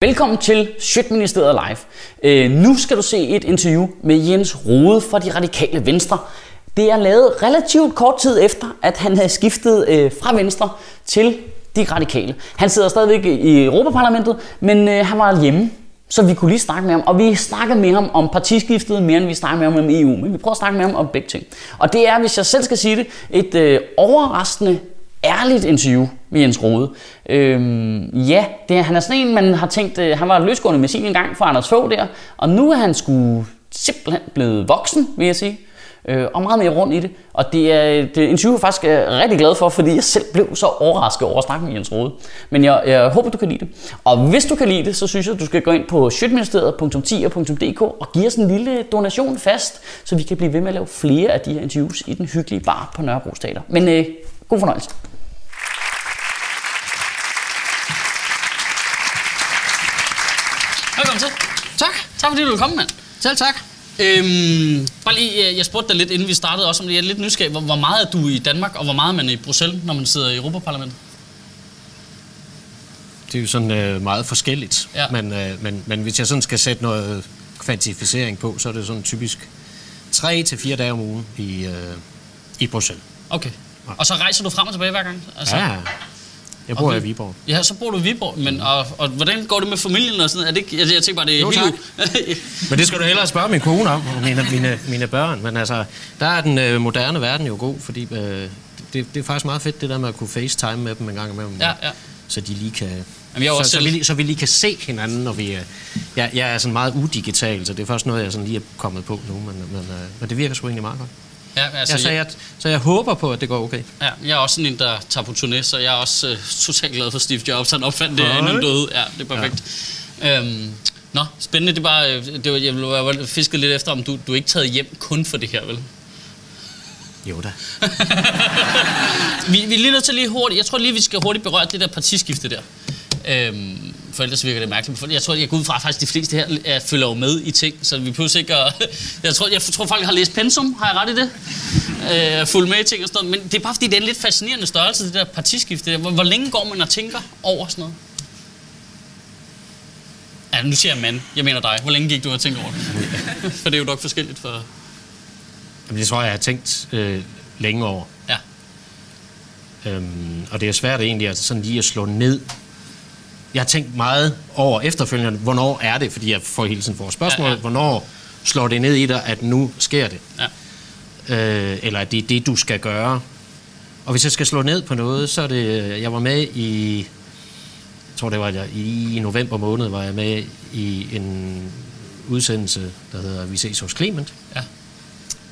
Velkommen til Sjøtministeriet Live. Øh, nu skal du se et interview med Jens Rode fra De Radikale Venstre. Det er lavet relativt kort tid efter, at han havde skiftet øh, fra Venstre til De Radikale. Han sidder stadigvæk i Europaparlamentet, men øh, han var hjemme, så vi kunne lige snakke med ham. Og vi snakkede med ham om partiskiftet mere, end vi snakkede med ham om EU. Men vi prøver at snakke med ham om begge ting. Og det er, hvis jeg selv skal sige det, et øh, overraskende ærligt interview med Jens Rode. Øhm, ja, det er, han er sådan en, man har tænkt, øh, han var løsgående med sin en gang for Anders Fogh der, og nu er han sgu simpelthen blevet voksen, vil jeg sige. Øh, og meget mere rundt i det. Og det er det interview, jeg faktisk er rigtig glad for, fordi jeg selv blev så overrasket over at snakke med Jens Rode. Men jeg, jeg håber, du kan lide det. Og hvis du kan lide det, så synes jeg, at du skal gå ind på sjøtministeriet.10.dk og give os en lille donation fast, så vi kan blive ved med at lave flere af de her interviews i den hyggelige bar på Nørrebro Teater. Men øh, god fornøjelse. Velkommen til. Tak. Tak fordi du vil komme, mand. Selv tak. Øhm, bare lige, jeg- jeg spurgte dig lidt, inden vi startede også om det. Jeg er lidt nysgerrig. Hvor, hvor meget er du i Danmark, og hvor meget er man i Bruxelles, når man sidder i Europaparlamentet? Det er jo sådan øh, meget forskelligt. Ja. Men, øh, men, men hvis jeg sådan skal sætte noget kvantificering på, så er det sådan typisk 3 til fire dage om ugen i, øh, i Bruxelles. Okay. Og så rejser du frem og tilbage hver gang? Altså, Ja, jeg bor Og i vi- Viborg. Ja, så bor du i Viborg, men og, og, hvordan går det med familien og sådan noget? Er det jeg, jeg tænker bare, det er Jo, helt... Men det skal du hellere spørge min kone om, og mine, mine, mine børn. Men altså, der er den øh, moderne verden jo god, fordi øh, det, det er faktisk meget fedt, det der med at kunne facetime med dem en gang imellem. Ja, ja. Så de lige kan... jeg er også så, så, selv- vi, lige- så vi lige kan se hinanden, når vi... Øh, jeg, jeg er sådan meget udigital, så det er først noget, jeg sådan lige er kommet på nu, men, men, øh, men det virker sgu egentlig meget godt. Ja, Altså, ja, så, jeg, jeg, så jeg håber på, at det går okay. ja, jeg er også sådan en, der tager på turné, så jeg er også øh, totalt glad for Steve Jobs. Han opfandt det, inden han døde. Ja, det er perfekt. Ja. Øhm, nå, spændende. Det bare, øh, det var, jeg ville- jeg var fisket lidt efter, om du, du er ikke taget hjem kun for det her, vel? Jo da. Vi, vi er lige nødt til lige hurtigt, jeg tror lige, vi skal hurtigt berøre det der partiskifte der. Øhm, for ellers virker det mærkeligt. Jeg tror, jeg går ud fra, at faktisk de fleste her er, følger jo med i ting, så vi behøver ikke at... Jeg tror, jeg tror, folk har læst pensum, har jeg ret i det? Øh, fulgt med i ting og sådan noget. Men det er bare fordi, det er en lidt fascinerende størrelse, det der partiskifte. Hvor, hvor længe går man og tænker over sådan noget? Ja, nu siger jeg mand. Jeg mener dig. Hvor længe gik du og tænkte over det? for det er jo nok forskelligt for... Jamen, det tror jeg, jeg har tænkt øh, længe over. Ja. Øhm, og det er svært egentlig at sådan lige at slå ned. Jeg har tænkt meget over efterfølgende, hvornår er det, fordi jeg får hele tiden for spørgsmål, Ja, ja, hvornår slår det ned i dig, at nu sker det? Ja. øh, eller at det er det, du skal gøre. Og hvis jeg skal slå ned på noget, så er det, jeg var med i, jeg tror det var jeg, i november måned, var jeg med i en udsendelse, der hedder Vi ses hos Clement, Ja.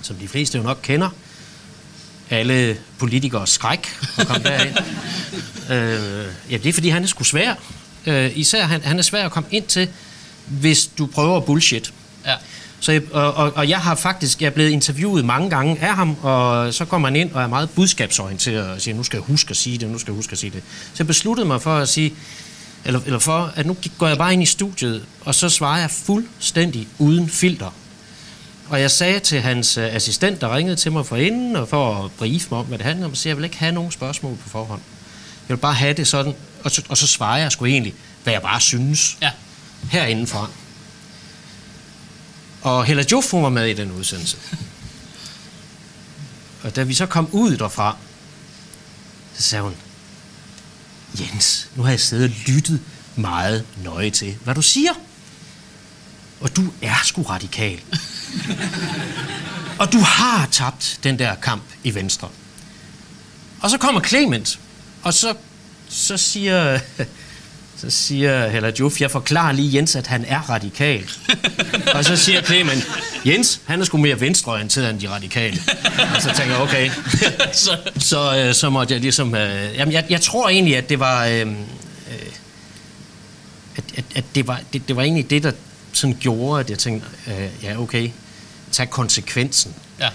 som de fleste jo nok kender. Alle politikere skræk at komme derind. øh, ja, det er fordi, han er sgu svær. Øh, især han, han er svær at komme ind til, hvis du prøver bullshit. Ja. Så og, og, og jeg har faktisk jeg er blevet interviewet mange gange af ham, og så kommer han ind og er meget budskabsorienteret og siger, nu skal jeg huske at sige det, nu skal jeg huske at sige det. Så jeg besluttede mig for at sige, eller, eller for, at nu går jeg bare ind i studiet, og så svarer jeg fuldstændig uden filter. Og jeg sagde til hans øh, assistent, der ringede til mig forinden, og for at briefe mig om, hvad det handler om, så jeg vil ikke have nogen spørgsmål på forhånd. Jeg vil bare have det sådan, og så, og så svarer jeg sgu egentlig, hvad jeg bare synes Ja. herindefra. Og Hella Joff, hun var med i den udsendelse. Og da vi så kom ud derfra, så sagde hun, Jens, nu har jeg siddet og lyttet meget nøje til, hvad du siger. Og du er sgu radikal. og du har tabt den der kamp i Venstre. Og så kommer Clement, og så, så siger, så siger Hella Juf, jeg forklarer lige Jens, at han er radikal. og så siger Clement, Jens, han er sgu mere venstreorienteret end de radikale. og så tænker jeg, okay. Så, så, øh, så måtte jeg ligesom... Øh, jamen, jeg, jeg tror egentlig, at det var... Øh, øh, at, at, at det, var det, det var egentlig det, der sådan gjorde, at jeg tænkte, øh, ja, okay, tag konsekvensen ja.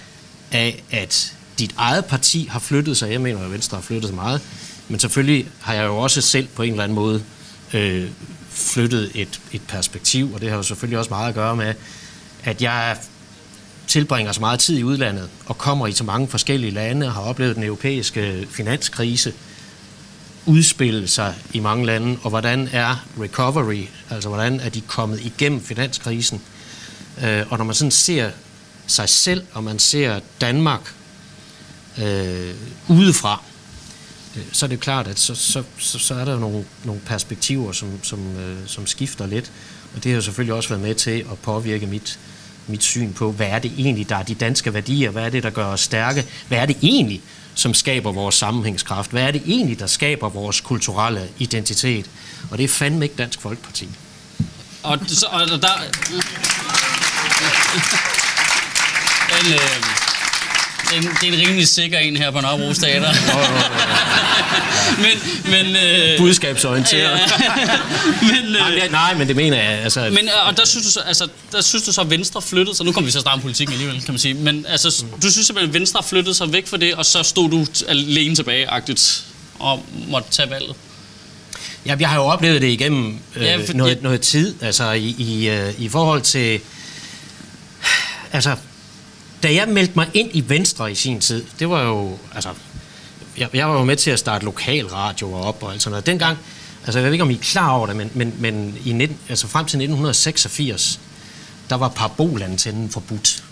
af, at dit eget parti har flyttet sig. Jeg mener, at Venstre har flyttet sig meget. Men selvfølgelig har jeg jo også selv på en eller anden måde øh, flyttet et, et perspektiv, og det har jo selvfølgelig også meget at gøre med, at jeg tilbringer så meget tid i udlandet og kommer i så mange forskellige lande og har oplevet den europæiske finanskrise udspille sig i mange lande, og hvordan er recovery, altså hvordan er de kommet igennem finanskrisen. Øh, og når man sådan ser sig selv, og man ser Danmark øh, udefra, så er det klart, at så, så, så, så er der nogle, nogle perspektiver, som, som, øh, som skifter lidt. Og det har jo selvfølgelig også været med til at påvirke mit, mit syn på, hvad er det egentlig, der er de danske værdier, hvad er det, der gør os stærke, hvad er det egentlig, som skaber vores sammenhængskraft, hvad er det egentlig, der skaber vores kulturelle identitet, og det er fandme ikke Dansk Folkeparti. Og, så, og der... Den, øh, den, det er en rimelig sikker en her på Nørrebro Teater. men, men, øh, Budskabsorienteret. men, øh, nej, det- nej, men det mener jeg. Altså, men, øh, og der synes, du så, altså, der synes du så, at Venstre flyttede sig. Nu kommer vi så at starte om politikken alligevel, kan man sige. Men altså, du synes simpelthen, at Venstre flyttede sig væk fra det, og så stod du alene tilbage-agtigt og måtte tage valget. Ja, jeg har jo oplevet det igennem øh, ja, for- noget, ja. noget tid, altså i, i, øh, i forhold til... Altså, da jeg meldte mig ind i Venstre i sin tid, det var jo... Altså, jeg, jeg var jo med til at starte lokalradioer op og alt sådan noget. Dengang, altså jeg ved ikke, om I er klar over det, men, men, men i 19, altså frem til 1986, der var parabolantennen forbudt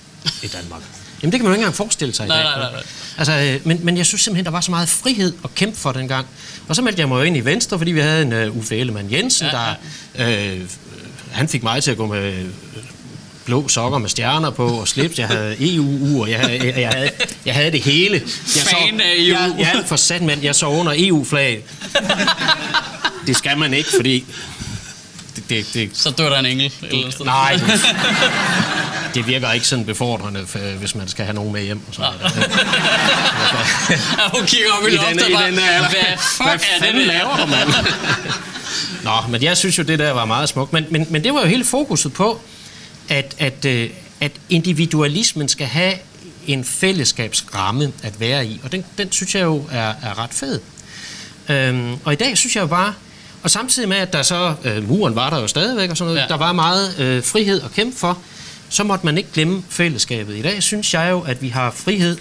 i Danmark. Jamen det kan man jo ikke engang forestille sig i dag. nej, nej, nej. Altså, øh, men, men jeg synes simpelthen, der var så meget frihed at kæmpe for dengang. Og så meldte jeg mig jo ind i Venstre, fordi vi havde en uh, Uffe Ellemann Jensen, Ja, der... Øh, han fik mig til at gå med blå sokker med stjerner på og slips. Jeg havde EU-ur, jeg havde, jeg, jeg, havde, jeg havde det hele. Jeg Fan af EU. Jeg, jeg, for sat, mand, jeg så under EU-flag. Det skal man ikke, fordi... Det, det, det, Så dør der en engel eller sted. nej, det, det virker ikke sådan befordrende, for, hvis man skal have nogen med hjem. Og sådan noget. Ja, hun kigger op i, I loftet og bare, alder. hvad fuck Hvad er det der? laver mand? Nå, men jeg synes jo, det der var meget smukt. Men, men, men det var jo hele fokuset på, at, at, øh, at individualismen skal have en fællesskabsramme at være i. Og den, den synes jeg jo er, er ret fed. Øhm, og i dag synes jeg jo bare, og samtidig med, at der så, øh, muren var der jo stadigvæk og sådan noget, Ja. der var meget øh, frihed at kæmpe for, så måtte man ikke glemme fællesskabet. I dag synes jeg jo, at vi har frihed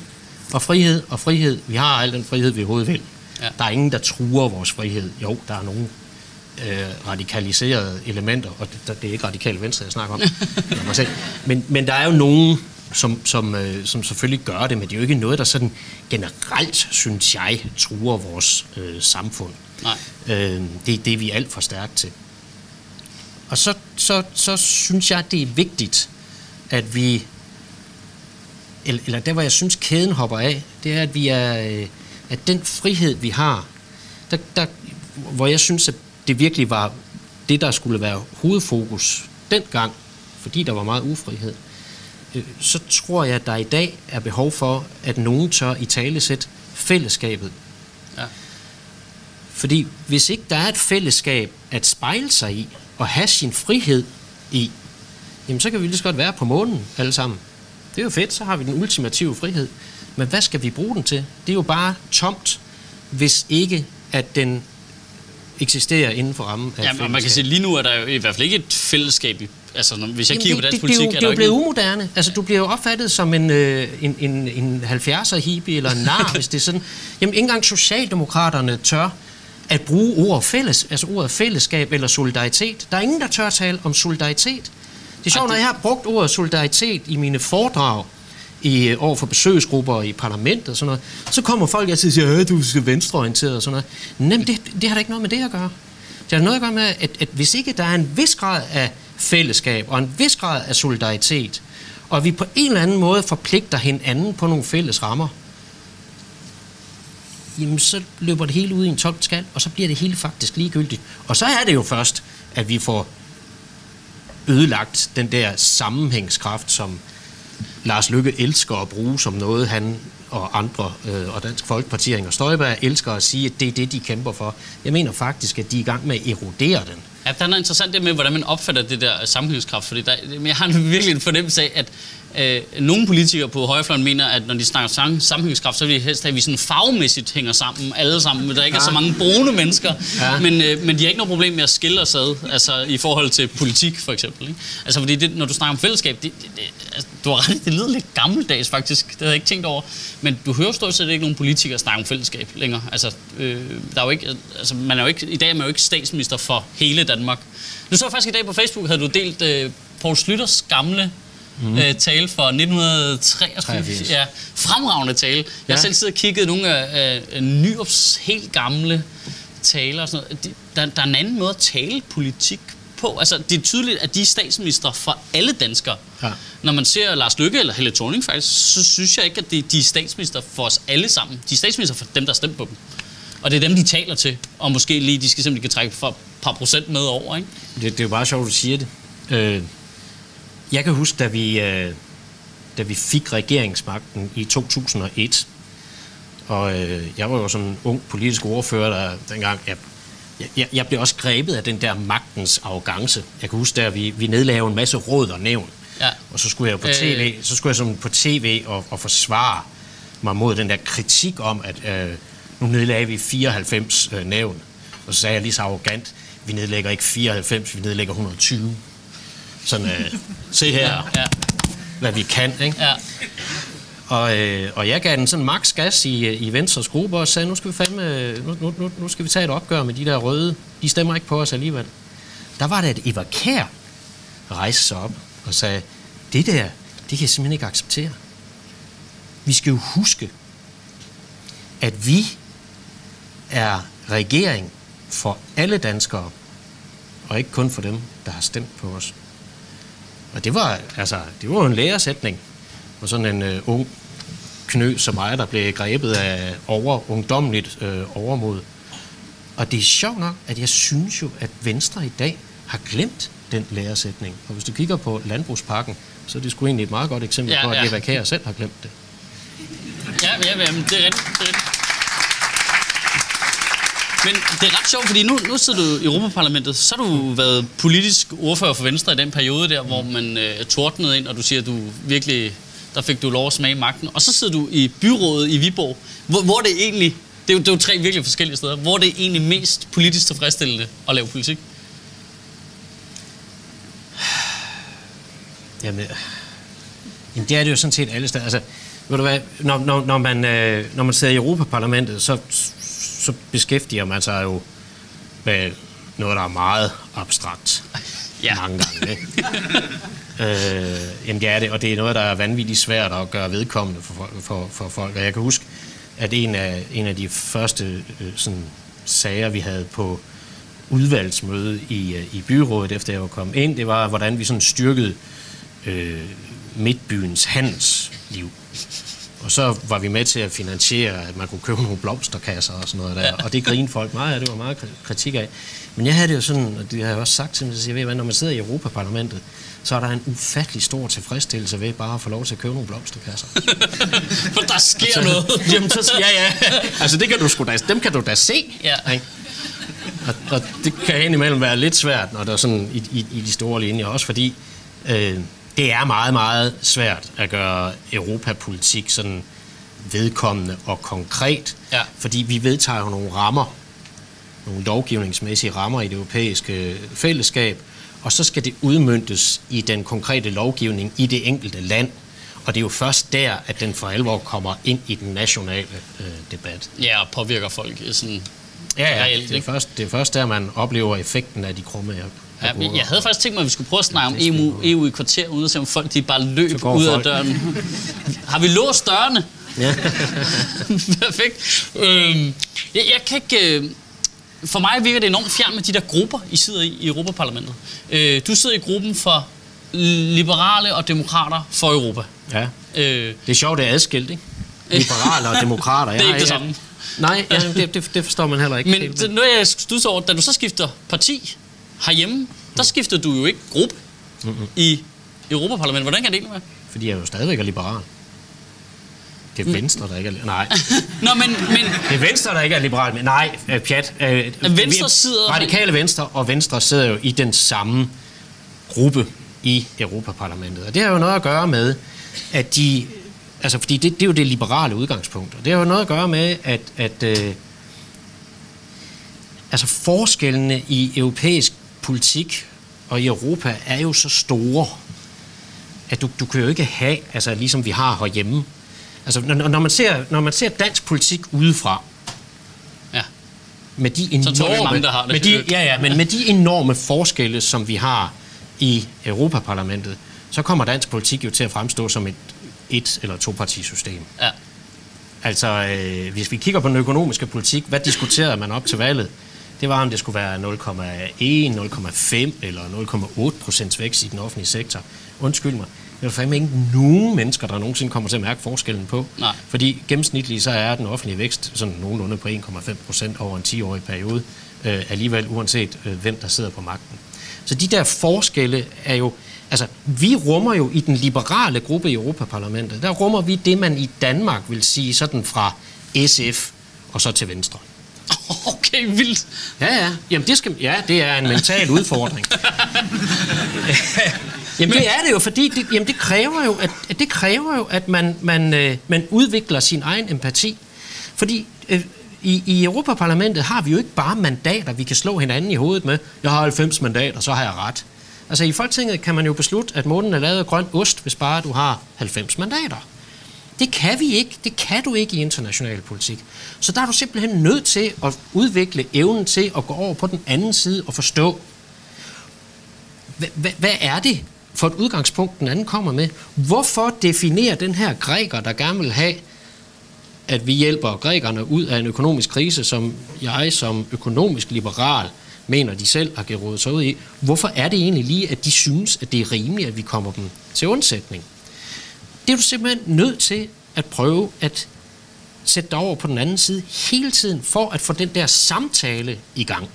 og frihed og frihed. Vi har al den frihed, vi overhovedet vil. Ja. Der er ingen, der truer vores frihed. Jo, der er nogle øh, radikaliserede elementer, og det, det er ikke radikale venstre, jeg snakker om. Lad mig se. men, men der er jo nogen, som, som, øh, som selvfølgelig gør det, men det er jo ikke noget, der sådan generelt, synes jeg, truer vores øh, samfund. Nej. Øh, det, det er vi alt for stærkt til. Og så, så, så synes jeg, det er vigtigt, at vi, eller, eller der, hvor jeg synes, kæden hopper af, det er, at vi er, øh, at den frihed, vi har, der, der, hvor jeg synes, at det virkelig var det, der skulle være hovedfokus dengang, fordi der var meget ufrihed, øh, så tror jeg, at der i dag er behov for, at nogen tør i talesæt fællesskabet. Ja. Fordi hvis ikke der er et fællesskab at spejle sig i, og have sin frihed i, jamen så kan vi lige så godt være på månen alle sammen. Det er jo fedt, så har vi den ultimative frihed. Men hvad skal vi bruge den til? Det er jo bare tomt, hvis ikke at den eksisterer inden for rammen af Ja, et men man kan sige, lige nu er der jo i hvert fald ikke et fællesskab. I, altså, når, hvis jeg Jamen, kigger på dansk det, politik, det, er det, der det er jo ikke blevet umoderne. Altså, du bliver jo opfattet som en, øh, en, en, en 70'er hippie eller en nar, hvis det er sådan. Jamen, ikke engang Socialdemokraterne tør at bruge ordet fælles, altså ordet fællesskab eller solidaritet. Der er ingen, der tør tale om solidaritet. Det er sjovt, Ej, når det- jeg har brugt ordet solidaritet i mine foredrag, i, øh, over for besøgsgrupper i parlamentet og sådan noget, så kommer folk altid og siger, at du skal venstreorienteret og sådan noget. Nej, det, det har da ikke noget med det at gøre. Det har noget at gøre med, at, at hvis ikke der er en vis grad af fællesskab og en vis grad af solidaritet, og vi på en eller anden måde forpligter hinanden på nogle fælles rammer, jamen så løber det hele ud i en tom skal, og så bliver det hele faktisk ligegyldigt. Og så er det jo først, at vi får ødelagt den der sammenhængskraft, som Lars Lykke elsker at bruge som noget, han og andre, øh, og Dansk Folkeparti og Inger Støjberg elsker at sige, at det er det, de kæmper for. Jeg mener faktisk, at de er i gang med at erodere den. Ja, der er noget interessant det med, hvordan man opfatter det der sammenhængskraft, fordi der, jeg har virkelig en fornemmelse af, at, Øh, nogle politikere på højrefløjen mener, at når de snakker sam- sammenhængskraft, så vil de helst have, at vi sådan farvemæssigt hænger sammen, alle sammen, men der ikke er så mange brune mennesker. Ja. Men, øh, men de har ikke noget problem med at skille os ad, altså i forhold til politik for eksempel. Ikke? Altså fordi det, når du snakker om fællesskab, det, det, det, altså, du har ret, det lyder lidt gammeldags faktisk, det havde jeg ikke tænkt over. Men du hører stort set ikke nogen politikere snakke om fællesskab længere. Altså, øh, der er jo ikke, altså man er jo ikke, i dag er man jo ikke statsminister for hele Danmark. Nu så jeg faktisk i dag på Facebook, havde du delt øh, Poul Slytters gamle mm. øh, tale fra 1983. 83. Ja, fremragende tale. Jeg har selv siddet og kigget nogle af, af Nyrups helt gamle taler og sådan noget. De, der, der er en anden måde at tale politik på. Altså, det er tydeligt, at de er statsminister for alle danskere. Ja. Når man ser Lars Løkke eller Helle Thorning faktisk, så synes jeg ikke, at de, de er statsminister for os alle sammen. De er statsminister for dem, der har stemt på dem. Og det er dem, de taler til. Og måske lige, de skal simpelthen kan trække for et par procent med over, ikke? Det, det er jo bare sjovt, at du siger det. Øh, jeg kan huske, da vi, øh, da vi fik regeringsmagten i 2001, og øh, jeg var jo sådan en ung politisk ordfører, der dengang, jeg, jeg, jeg blev også grebet af den der magtens arrogance. Jeg kan huske, da vi, vi nedlagde en masse råd og nævn, Ja. og så skulle jeg på Øh. tv, så skulle jeg sådan på tv og, og forsvare mig mod den der kritik om, at øh, nu nedlagde vi 94 øh, nævn. Og så sagde jeg lige så arrogant, vi nedlægger ikke 94, vi nedlægger 120. Sådan, øh, se her, Ja, hvad vi kan, ikke? ja. Og, øh, og jeg gav den sådan max gas i, i Venstres gruppe og sagde, nu skal vi fandme, nu, nu, nu, nu skal vi tage et opgør med de der røde. De stemmer ikke på os alligevel. Der var det, at Eva Kær rejste sig op og sagde, det der, det kan jeg simpelthen ikke acceptere. Vi skal jo huske, at vi er regering for alle danskere, og ikke kun for dem, der har stemt på os. Og det var, altså, det var jo en læresætning for sådan en øh, ung knø som mig, der blev grebet af over, ungdomligt øh, overmod. Og det er sjovt nok, at jeg synes jo, at Venstre i dag har glemt den læresætning. Og hvis du kigger på landbrugspakken, så er det sgu egentlig et meget godt eksempel Ja, på, at ja. Eva Kjær selv har glemt det. Ja, ja, ja men det er rigtigt. Men det er ret sjovt, fordi nu, nu sidder du i Europaparlamentet, så har du været politisk ordfører for Venstre i den periode der, hvor man øh, tordnede ind, og du siger, at du virkelig, der fik du lov at smage magten. Og så sidder du i byrådet i Viborg, hvor, hvor det egentlig, det er, jo, det er jo tre virkelig forskellige steder, hvor det er egentlig mest politisk tilfredsstillende at lave politik. Jamen, jamen, det er det jo sådan set alle steder. Altså, ved du hvad, når, når, når, man, øh, når man sidder i Europaparlamentet, så, så beskæftiger man sig jo med noget, der er meget abstrakt. Ja. Mange gange, ikke? øh, jamen det er det, og det er noget, der er vanvittigt svært at gøre vedkommende for, for, for, folk. Og jeg kan huske, at en af, en af de første øh, sådan, sager, vi havde på udvalgsmøde i, øh, i byrådet, efter jeg var kommet ind, det var, hvordan vi sådan styrkede øh, midtbyens handelsliv. Og så var vi med til at finansiere, at man kunne købe nogle blomsterkasser og sådan noget der. Og det grinede folk meget af, det var meget kri- kritik af. Men jeg havde det jo sådan, og det har jeg også sagt til dem, så jeg ved, hvad, når man sidder i Europaparlamentet, så er der en ufattelig stor tilfredsstillelse ved bare at få lov til at købe nogle blomsterkasser. For der sker noget. Jamen, så, ja, ja. Altså, det kan du sgu da, dem kan du da se. Ja. Ikke? Og, og, det kan indimellem være lidt svært, når der er sådan i, i, i de store linjer, også fordi øh, det er meget, meget svært at gøre europapolitik sådan vedkommende og konkret, Ja. fordi vi vedtager jo nogle rammer, nogle lovgivningsmæssige rammer i det europæiske fællesskab, og så skal det udmyndtes i den konkrete lovgivning i det enkelte land. Og det er jo først der, at den for alvor kommer ind i den nationale øh, debat. Ja, og påvirker folk sådan Ja, ja reelt, det, er ikke? først, det er først der, man oplever effekten af de krumme af Ja, jeg havde faktisk tænkt mig, at vi skulle prøve at snakke om EU, vi EU i kvarter, uden at se, om folk de bare løb ud af folk. døren. Har vi låst dørene? Ja. Perfekt. Øhm, jeg, jeg kan ikke... Øh, for mig virker det enormt fjern med de der grupper, I sidder i i Europaparlamentet. Øh, du sidder i gruppen for liberale og demokrater for Europa. ja. Øh, Det er sjovt, det er adskilt, ikke? Liberaler og demokrater. Det er ikke det samme. Nej, ja, det, det, det forstår man heller ikke. men helt. nu er jeg studset over, da du så skifter parti herhjemme, der skifter du jo ikke gruppe i Europaparlamentet. Hvordan kan det egentlig være? Fordi jeg er jo stadigvæk er liberal. Det er Venstre, der ikke er liberal. Nej, Nå, men, men det er Venstre, der ikke er liberal. Men nej, øh, pjat. Øh, Venstre sidder- Radikale Venstre og Venstre sidder jo i den samme gruppe i Europaparlamentet. Og det har jo noget at gøre med, at de... Altså, fordi det, det er jo det liberale udgangspunkt. Og det har jo noget at gøre med, at, at øh, altså forskellene i europæisk politik og i Europa er jo så store, at du, du kan jo ikke have, altså ligesom vi har herhjemme. Altså, når, når, man ser, når man ser dansk politik udefra, Ja. med de enorme, mange, der har det. med de, ja, ja, men med de enorme forskelle, som vi har i Europaparlamentet, så kommer dansk politik jo til at fremstå som et et- eller to-partisystem. Ja. Altså, øh, hvis vi kigger på den økonomiske politik, hvad diskuterede man op til valget? Det var, om det skulle være 0,1, 0,5 eller 0,8 procents vækst i den offentlige sektor. Undskyld mig. Det er fandme ikke nogen mennesker, der nogensinde kommer til at mærke forskellen på. Nej. Fordi gennemsnitligt så er den offentlige vækst sådan nogenlunde på 1,5 procent over en 10-årig periode. Øh, alligevel uanset øh, hvem der sidder på magten. Så de der forskelle er jo... Altså, vi rummer jo i den liberale gruppe i Europaparlamentet, der rummer vi det, man i Danmark vil sige sådan fra SF og så til venstre. Okay, vildt. Ja, ja. Jamen, det, skal, ja, det er en mental udfordring. jamen, det er det jo, fordi det, jamen, det kræver jo, at, at, det kræver jo, at man, man, øh, man udvikler sin egen empati. Fordi øh, i, i Europaparlamentet har vi jo ikke bare mandater, vi kan slå hinanden i hovedet med. Jeg har 90 mandater, så har jeg ret. Altså i Folketinget kan man jo beslutte, at månen er lavet af grøn ost, hvis bare du har 90 mandater. Det kan vi ikke. Det kan du ikke i international politik. Så der er du simpelthen nødt til at udvikle evnen til at gå over på den anden side og forstå, hvad, hvad, er det for et udgangspunkt, den anden kommer med? Hvorfor definerer den her græker, der gerne vil have, at vi hjælper grækerne ud af en økonomisk krise, som jeg som økonomisk liberal mener, de selv har gerådet sig ud i. Hvorfor er det egentlig lige, at de synes, at det er rimeligt, at vi kommer dem til undsætning? Det er du simpelthen nødt til at prøve at sætte dig over på den anden side hele tiden, for at få den der samtale i gang.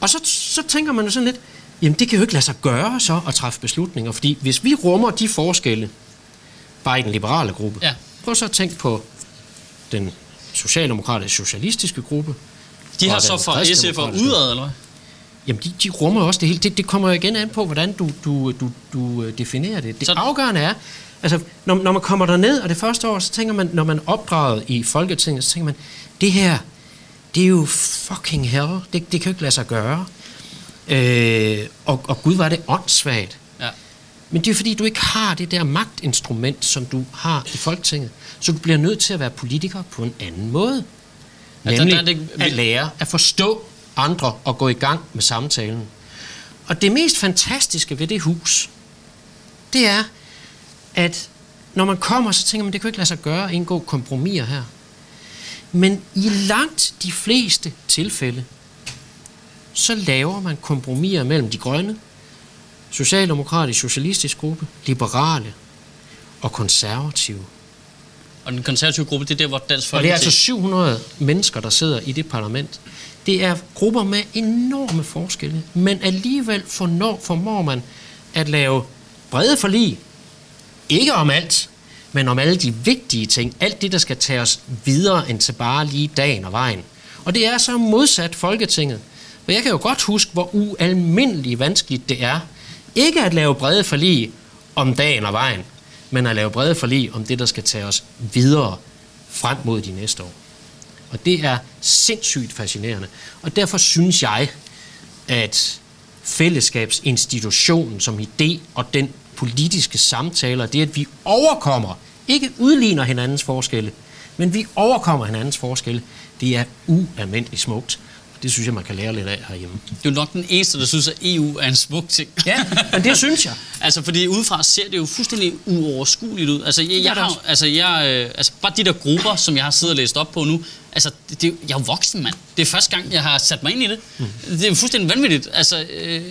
Og så, så tænker man jo sådan lidt, jamen det kan jo ikke lade sig gøre så at træffe beslutninger, fordi hvis vi rummer de forskelle, bare i den liberale gruppe, Ja. prøv så at tænke på den socialdemokratiske socialistiske gruppe. De har så fra SF og udad, eller hvad? Jamen, de, de rummer også det hele. Det, det kommer jo igen an på, hvordan du, du, du, du øh, definerer det. Det Så- så... afgørende er, altså, når, når man kommer derned, og det første år, så tænker man, når man er opdraget i Folketinget, så tænker man, det her, det er jo fucking hell. Det, det kan jo ikke lade sig gøre. Øh, og, og gud, var det åndssvagt. Ja. Men det er fordi, du ikke har det der magtinstrument, som du har i Folketinget. Så du bliver nødt til at være politiker på en anden måde. Altså, Nemlig der er det- at lære at forstå andre og gå i gang med samtalen. Og det mest fantastiske ved det hus, det er, at når man kommer, så tænker man, det kan ikke lade sig gøre at indgå kompromiser her. Men i langt de fleste tilfælde, så laver man kompromiser mellem de grønne, socialdemokratisk socialistisk gruppe, liberale og konservative. Og den konservative gruppe, det er der, hvor Dansk Og det er Folkeparti... altså 700 mennesker, der sidder i det parlament. Det er grupper med enorme forskelle, men alligevel fornår, formår man at lave brede forlig. Ikke om alt, men om alle de vigtige ting. Alt det, der skal tage os videre end til bare lige dagen og vejen. Og det er så modsat Folketinget. For jeg kan jo godt huske, hvor ualmindeligt vanskeligt det er. Ikke at lave brede forlig om dagen og vejen, men at lave brede forlig om det, der skal tage os videre frem mod de næste år. Og det er sindssygt fascinerende. Og derfor synes jeg, at fællesskabsinstitutionen som idé og den politiske samtaler, det at vi overkommer, ikke udligner hinandens forskelle, men vi overkommer hinandens forskelle, det er ualmindeligt smukt. Og det synes jeg, man kan lære lidt af herhjemme. Det er nok den eneste, der synes, at EU er en smuk ting. Ja, men det synes jeg. Altså, fordi udefra ser det jo fuldstændig uoverskueligt ud. Altså, jeg, er jeg har, altså, jeg, øh, altså, bare de der grupper, som jeg har siddet og læst op på nu, altså, det, det, jeg er jo voksen, mand. Det er første gang, jeg har sat mig ind i det. Mm. Det er jo fuldstændig vanvittigt. Altså, øh,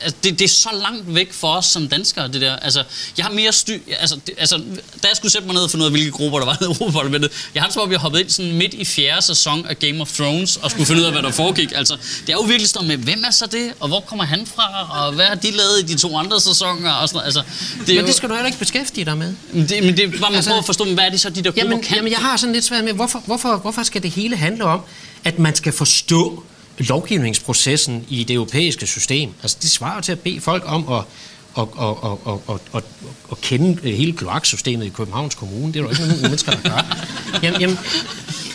altså det, det er så langt væk for os som danskere, det der. Altså, jeg har mere styr... Altså, det, altså, da jeg skulle sætte mig ned og finde ud af, hvilke grupper der var i Europaparlamentet, jeg har det som om, jeg hoppede ind sådan midt i fjerde sæson af Game of Thrones og skulle finde ud af, hvad der foregik. Altså, det er jo virkelig sådan med, hvem er så det, og hvor kommer han fra, og hvad har de lavet i de to andre sæsoner, og sådan noget. Altså, det Men jo, det skal du heller ikke beskæftige dig med. men det, men det bare, man Altså- prøver at forstå, men hvad er det så, de der grupper Jamen, kan? jamen, jeg har sådan lidt svært med, hvorfor, hvorfor, hvorfor skal det hele handle om, at man skal forstå lovgivningsprocessen i det europæiske system? Altså, det svarer til at bede folk om at, at, at, at, at, at, at, at kende hele kloaksystemet i Københavns Kommune. Det er jo ikke nogen mennesker, der gør. Jamen, jamen,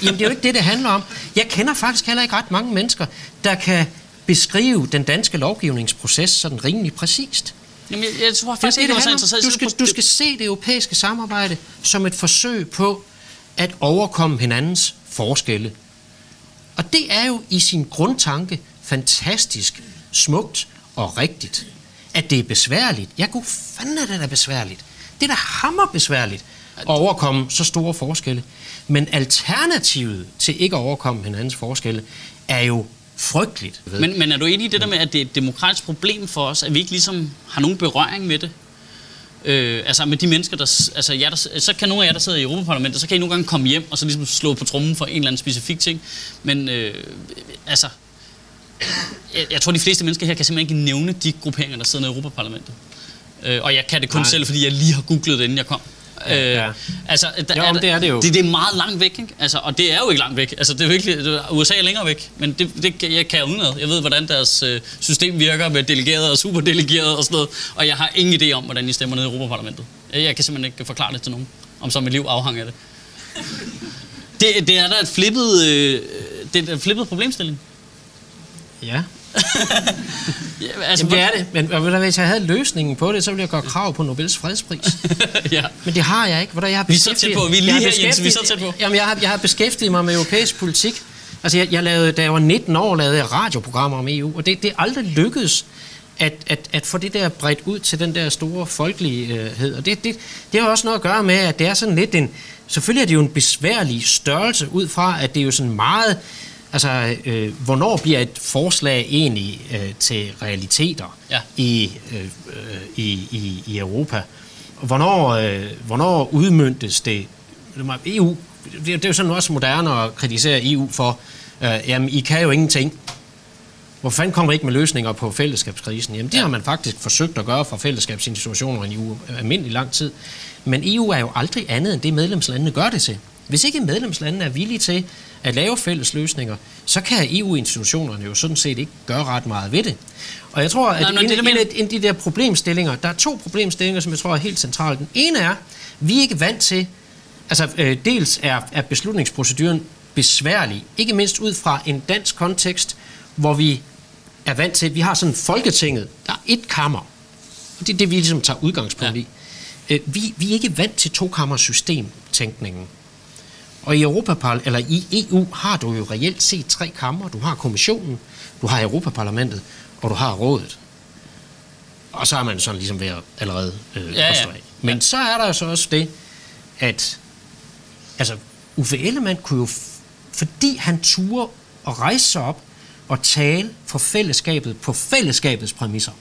jamen, det er jo ikke det, det handler om. Jeg kender faktisk heller ikke ret mange mennesker, der kan beskrive den danske lovgivningsproces sådan rimelig præcist. Jamen, jeg, jeg tror Det er faktisk det, ikke, det det var så interesseret. Du skal, du skal se det europæiske samarbejde som et forsøg på at overkomme hinandens forskelle. Og det er jo i sin grundtanke fantastisk, smukt og rigtigt. At det er besværligt. Ja, gud fanden er det da besværligt. Det er da hammer besværligt at overkomme så store forskelle. Men alternativet til ikke at overkomme hinandens forskelle er jo frygteligt. Men, men er du enig i det der med, at det er et demokratisk problem for os, at vi ikke ligesom har nogen berøring med det? Øh, altså med de mennesker, der, altså jer, der... Så kan nogle af jer, der sidder i Europaparlamentet, så kan I nogle gange komme hjem og så ligesom slå på trummen for en eller anden specifik ting. Men øh, altså... Jeg, jeg tror, de fleste mennesker her kan simpelthen ikke nævne de grupperinger, der sidder i Europaparlamentet. Øh, og jeg kan det kun Nej. selv, fordi jeg lige har googlet det, inden jeg kom. Ja. Øh, altså, der, Jo, men det er det jo. Det, det er meget langt væk, ikke? Altså, og det er jo ikke langt væk. Altså, det er virkelig, det, er- USA er længere væk, men det, det jeg kan jeg udenad. Jeg ved, hvordan deres øh, system virker med delegerede og superdelegerede og sådan noget, og jeg har ingen idé om, hvordan I stemmer ned i Europaparlamentet. Jeg, jeg kan simpelthen ikke forklare det til nogen, om så mit liv afhænger af det. Det, det er da et flippet, øh, det er en flippet problemstilling. Ja, Ja, altså, Jamen, det er det. Men ved du hvis jeg havde løsningen på det, så ville jeg gøre krav på Nobels fredspris. ja. Men det har jeg ikke. Du, jeg har Vi er så tæt på. Vi er lige her, Jens. Vi er så tæt på. Jamen, jeg har, jeg har beskæftiget mig med europæisk politik. Altså, jeg, jeg lavede, da jeg var 19 år, lavede jeg radioprogrammer om EU, og det, det er aldrig lykkedes at, at, at få det der bredt ud til den der store folkelighed. Og det, det, det har også noget at gøre med, at det er sådan lidt en... Selvfølgelig er det jo en besværlig størrelse ud fra, at det er jo sådan meget... Altså, øh, hvornår bliver et forslag egentlig øh, til realiteter Ja. i, øh, øh, i, i, i Europa? Hvornår, øh, hvornår udmyndtes det? EU, det, er- det er jo sådan også moderne at kritisere EU for, øh, jamen, I kan jo ingenting. Hvor fanden kommer I ikke med løsninger på fællesskabskrisen? Jamen, det har man faktisk forsøgt at gøre fra fællesskabsinstitutioner i ualmindelig lang tid. Men EU er jo aldrig andet end det, medlemslandene gør det til. Hvis ikke medlemslandene er villige til at lave fælles løsninger, så kan EU-institutionerne jo sådan set ikke gøre ret meget ved det. Og jeg tror, at nej, en, det, en, af- en af de der problemstillinger, der er to problemstillinger, som jeg tror er helt centrale. Den ene er, vi er ikke vant til, altså øh, dels er, er beslutningsproceduren besværlig, ikke mindst ud fra en dansk kontekst, hvor vi er vant til, vi har sådan Folketinget, der er et kammer, og det er det, vi ligesom tager udgangspunkt Ja. i. Øh, vi, vi er ikke vant til tokammersystemtænkningen. Og i Europa eller i EU har du jo reelt set tre kammer. Du har kommissionen, du har Europaparlamentet, og du har rådet. Og så er man sådan ligesom ved at allerede øh, Ja, ja. Men så er der jo så også det, at altså, Uffe Ellemann kunne jo, fordi han turde at rejse sig op og tale for fællesskabet på fællesskabets præmisser,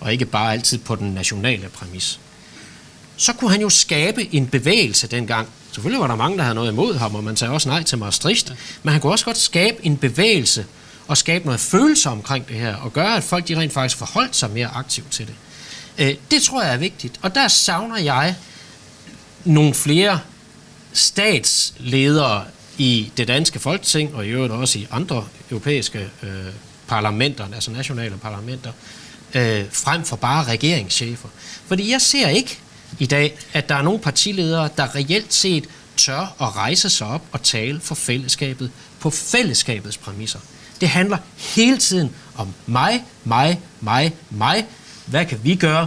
og ikke bare altid på den nationale præmis, så kunne han jo skabe en bevægelse dengang. Selvfølgelig var der mange, der havde noget imod ham, og man sagde også nej til Maastricht, ja. men han kunne også godt skabe en bevægelse og skabe noget følelse omkring det her, og gøre, at folk de rent faktisk forholdt sig mere aktivt til det. Øh, det tror jeg er vigtigt, og der savner jeg nogle flere statsledere i det danske folketing, og i øvrigt også i andre europæiske øh, parlamenter, altså nationale parlamenter, øh, frem for bare regeringschefer. Fordi jeg ser ikke i dag, at der er nogle partiledere, der reelt set tør at rejse sig op og tale for fællesskabet på fællesskabets præmisser. Det handler hele tiden om mig, mig, mig, mig. Hvad kan vi gøre?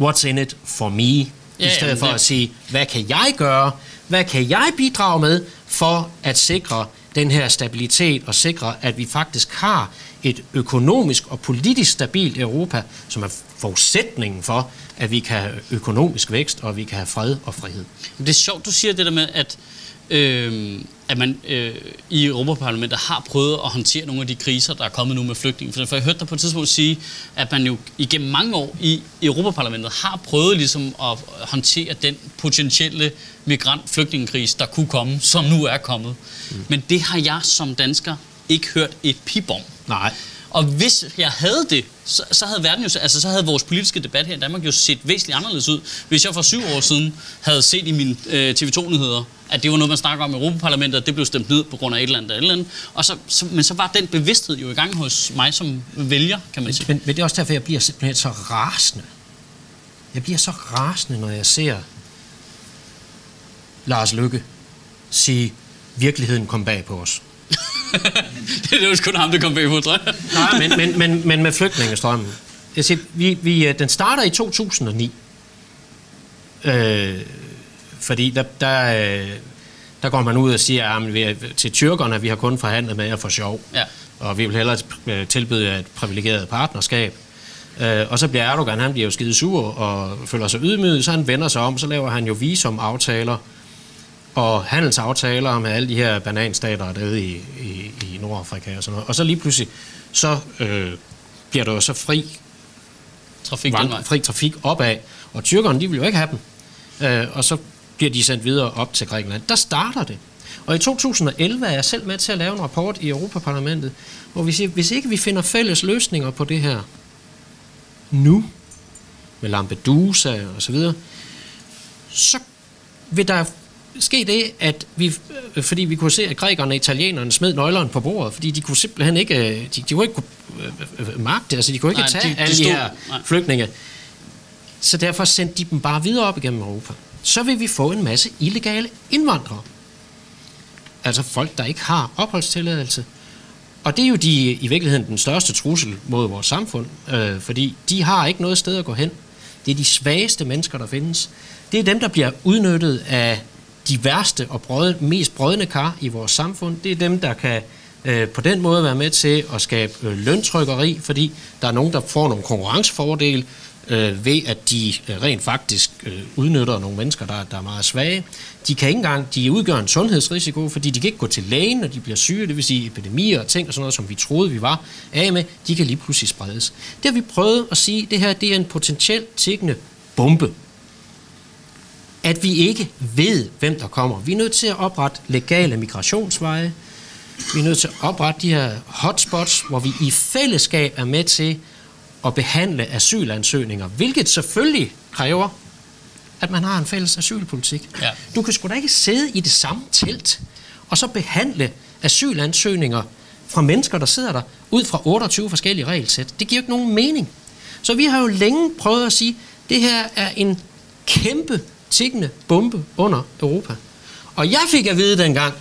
What's in it for me? I Ja, stedet for at sige, hvad kan jeg gøre? Hvad kan jeg bidrage med for at sikre den her stabilitet og sikre, at vi faktisk har et økonomisk og politisk stabilt Europa, som er forudsætningen for, at vi kan have økonomisk vækst og vi kan have fred og frihed. Det er sjovt, du siger det der med, at, øh, at man øh, i Europaparlamentet har prøvet at håndtere nogle af de kriser, der er kommet nu med flygtninge. For jeg hørte dig på et tidspunkt sige, at man jo igennem mange år i Europaparlamentet har prøvet ligesom at håndtere den potentielle migrant-flygtningekrise, der kunne komme, som nu er kommet. Mm. Men det har jeg som dansker ikke hørt et pip om. Nej. Og hvis jeg havde det, så, så havde verden jo, altså så havde vores politiske debat her i Danmark jo set væsentligt anderledes ud. Hvis jeg for syv år siden havde set i mine øh, TV2-nyheder, at det var noget, man snakker om i Europaparlamentet, og det blev stemt ned på grund af et eller andet, et eller andet. Og så, så, men så var den bevidsthed jo i gang hos mig som vælger, kan man sige. Men, men det er også derfor, jeg bliver simpelthen så rasende. Jeg bliver så rasende, når jeg ser Lars Lykke sige, virkeligheden kom bag på os. det er jo kun ham, der kom på, tror jeg. Nej, men, men, men, men med flygtningestrømmen. Jeg siger, vi, vi, øh, den starter i 2009. Øh, fordi der, der, øh, der går man ud og siger at vi er, til tyrkerne, vi har kun forhandlet med jer for sjov. Ja. Og vi vil hellere øh, tilbyde et privilegeret partnerskab. Øh, og så bliver Erdogan, han bliver jo skide sur og føler sig ydmyget, så han vender sig om, så laver han jo visumaftaler og handelsaftaler med alle de her bananstater der i, i, i Nordafrika og sådan noget. Og så lige pludselig, så øh, bliver der jo så fri trafik, vandre, fri trafik opad, og tyrkerne, de vil jo ikke have dem. Øh, og så bliver de sendt videre op til Grækenland. Der starter det. Og i 2011 er jeg selv med til at lave en rapport i Europaparlamentet, hvor vi siger, hvis ikke vi finder fælles løsninger på det her nu, med Lampedusa og så videre, så vil der ske det, at vi, øh, fordi vi kunne se, at grækerne og italienerne smed nøglerne på bordet, fordi de kunne simpelthen ikke, øh, de, de kunne ikke øh, magte, altså de kunne ikke nej, tage de, de alle stod, de her nej. flygtninge. Så derfor sendte de dem bare videre op igennem Europa. Så vil vi få en masse illegale indvandrere. Altså folk, der ikke har opholdstilladelse. Og det er jo de, i virkeligheden den største trussel mod vores samfund, øh, fordi de har ikke noget sted at gå hen. Det er de svageste mennesker, der findes. Det er dem, der bliver udnyttet af de værste og brød, mest brødende kar i vores samfund. Det er dem, der kan øh, på den måde være med til at skabe øh, løntrykkeri, fordi der er nogen, der får nogle konkurrencefordele øh, ved, at de øh, rent faktisk øh, udnytter nogle mennesker, der, der er meget svage. De kan ikke engang, de udgør en sundhedsrisiko, fordi de kan ikke gå til lægen, når de bliver syge, det vil sige epidemier og ting og sådan noget, som vi troede, vi var af med, de kan lige pludselig spredes. Det har vi prøvet at sige, det her det er en potentielt tikkende bombe at vi ikke ved, hvem der kommer. Vi er nødt til at oprette legale migrationsveje. Vi er nødt til at oprette de her hotspots, hvor vi i fællesskab er med til at behandle asylansøgninger, hvilket selvfølgelig kræver, at man har en fælles asylpolitik. Ja. Du kan sgu da ikke sidde i det samme telt, og så behandle asylansøgninger fra mennesker, der sidder der, ud fra 28 forskellige regelsæt. Det giver jo ikke nogen mening. Så vi har jo længe prøvet at sige, at det her er en kæmpe tikkende bombe under Europa. Og jeg fik at vide dengang,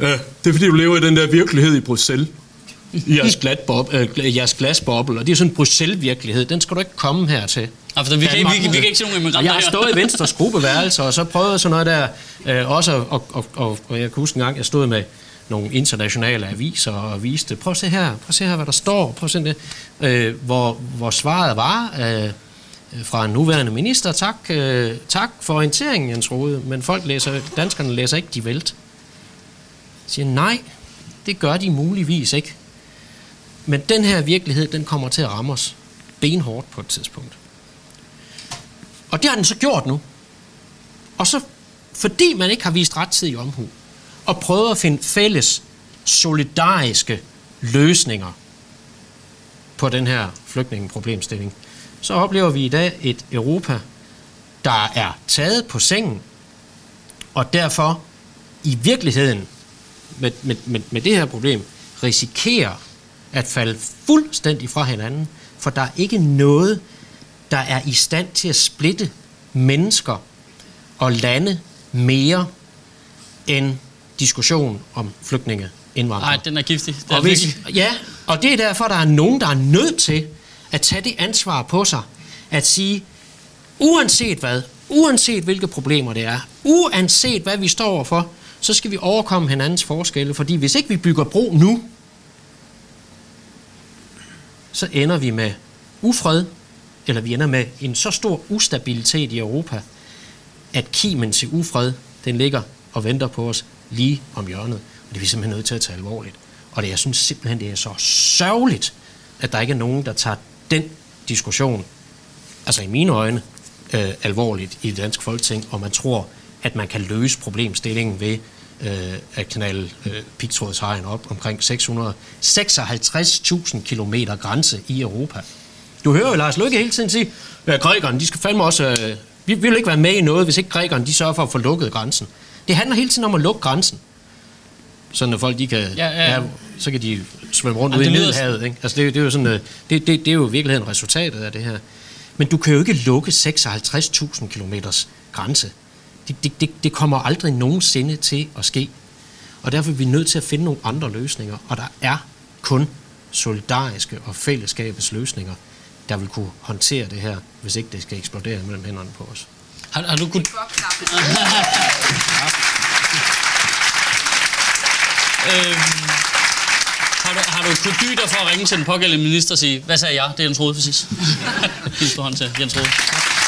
Ja, det er fordi, du lever i den der virkelighed i Bruxelles. I jeres, glatbob, øh, jeres glasboble, og det er sådan en Bruxelles-virkelighed. Den skal du ikke komme her til. Ja, for vi, kan, vi, vi, vi kan ikke se nogen immigranter Jeg har stået i Venstres gruppeværelse, og så prøvede sådan noget der, øh, også, og, og, og, og jeg kan huske en gang, jeg stod med nogle internationale aviser og viste, prøv at se her, prøv at se her, hvad der står, prøv at se det, øh, hvor, hvor svaret var, Øh, Øh, fra en nuværende minister. Tak, øh, tak for orienteringen, Jens Rode, men folk læser, danskerne læser ikke de vælt. Siger, nej, det gør de muligvis ikke. Men den her virkelighed, den kommer til at ramme os benhårdt på et tidspunkt. Og det har den så gjort nu. Og så, fordi man ikke har vist rettidig omhu, og prøvet at finde fælles, solidariske løsninger på den her flygtningeproblemstilling, så oplever vi i dag et Europa, der er taget på sengen, og derfor i virkeligheden med, med, med, med det her problem risikerer at falde fuldstændig fra hinanden, for der er ikke noget, der er i stand til at splitte mennesker og lande mere end diskussion om flygtninge indvandrere. Nej, den er giftig. Det er og hvis, ja, og det er derfor, der er nogen, der er nødt til at tage det ansvar på sig, at sige, uanset hvad, uanset hvilke problemer det er, uanset hvad vi står overfor, så skal vi overkomme hinandens forskelle, fordi hvis ikke vi bygger bro nu, så ender vi med ufred, eller vi ender med en så stor ustabilitet i Europa, at kimen til ufred, den ligger og venter på os lige om hjørnet. Og det er vi simpelthen nødt til at tage alvorligt. Og det, jeg synes simpelthen, det er så sørgeligt, at der ikke er nogen, der tager den diskussion, altså i mine øjne, øh, alvorligt i det danske folketing, og man tror, at man kan løse problemstillingen ved øh, at knalde øh, pigtrådshegn op omkring 656.000 km grænse i Europa. Du hører jo Lars Løkke hele tiden sige, at grækerne, de skal fandme også... Øh, vi vil ikke være med i noget, hvis ikke grækerne, de sørger for at få lukket grænsen. Det handler hele tiden om at lukke grænsen. Sådan at folk, de kan... Ja, ja. ja så kan de svømme rundt ude i Middelhavet. Ikke? Altså, det, er- det, er jo sådan, øh, det, det, det er jo i virkeligheden resultatet af det her. Men du kan jo ikke lukke 56.000 kilometers grænse. Det, det, det, det kommer aldrig nogensinde til at ske. Og derfor er vi nødt til at finde nogle andre løsninger. Og der er kun solidariske og fællesskabets løsninger, der vil kunne håndtere det her, hvis ikke det skal eksplodere mellem hænderne på os. Har, har du kunnet... øhm, har du, har du kunnet dybe dig for at ringe til den pågældende minister og sige, hvad sagde jeg? Det er Jens Rode præcis. Hils på hånd til Jens Rode. Tak.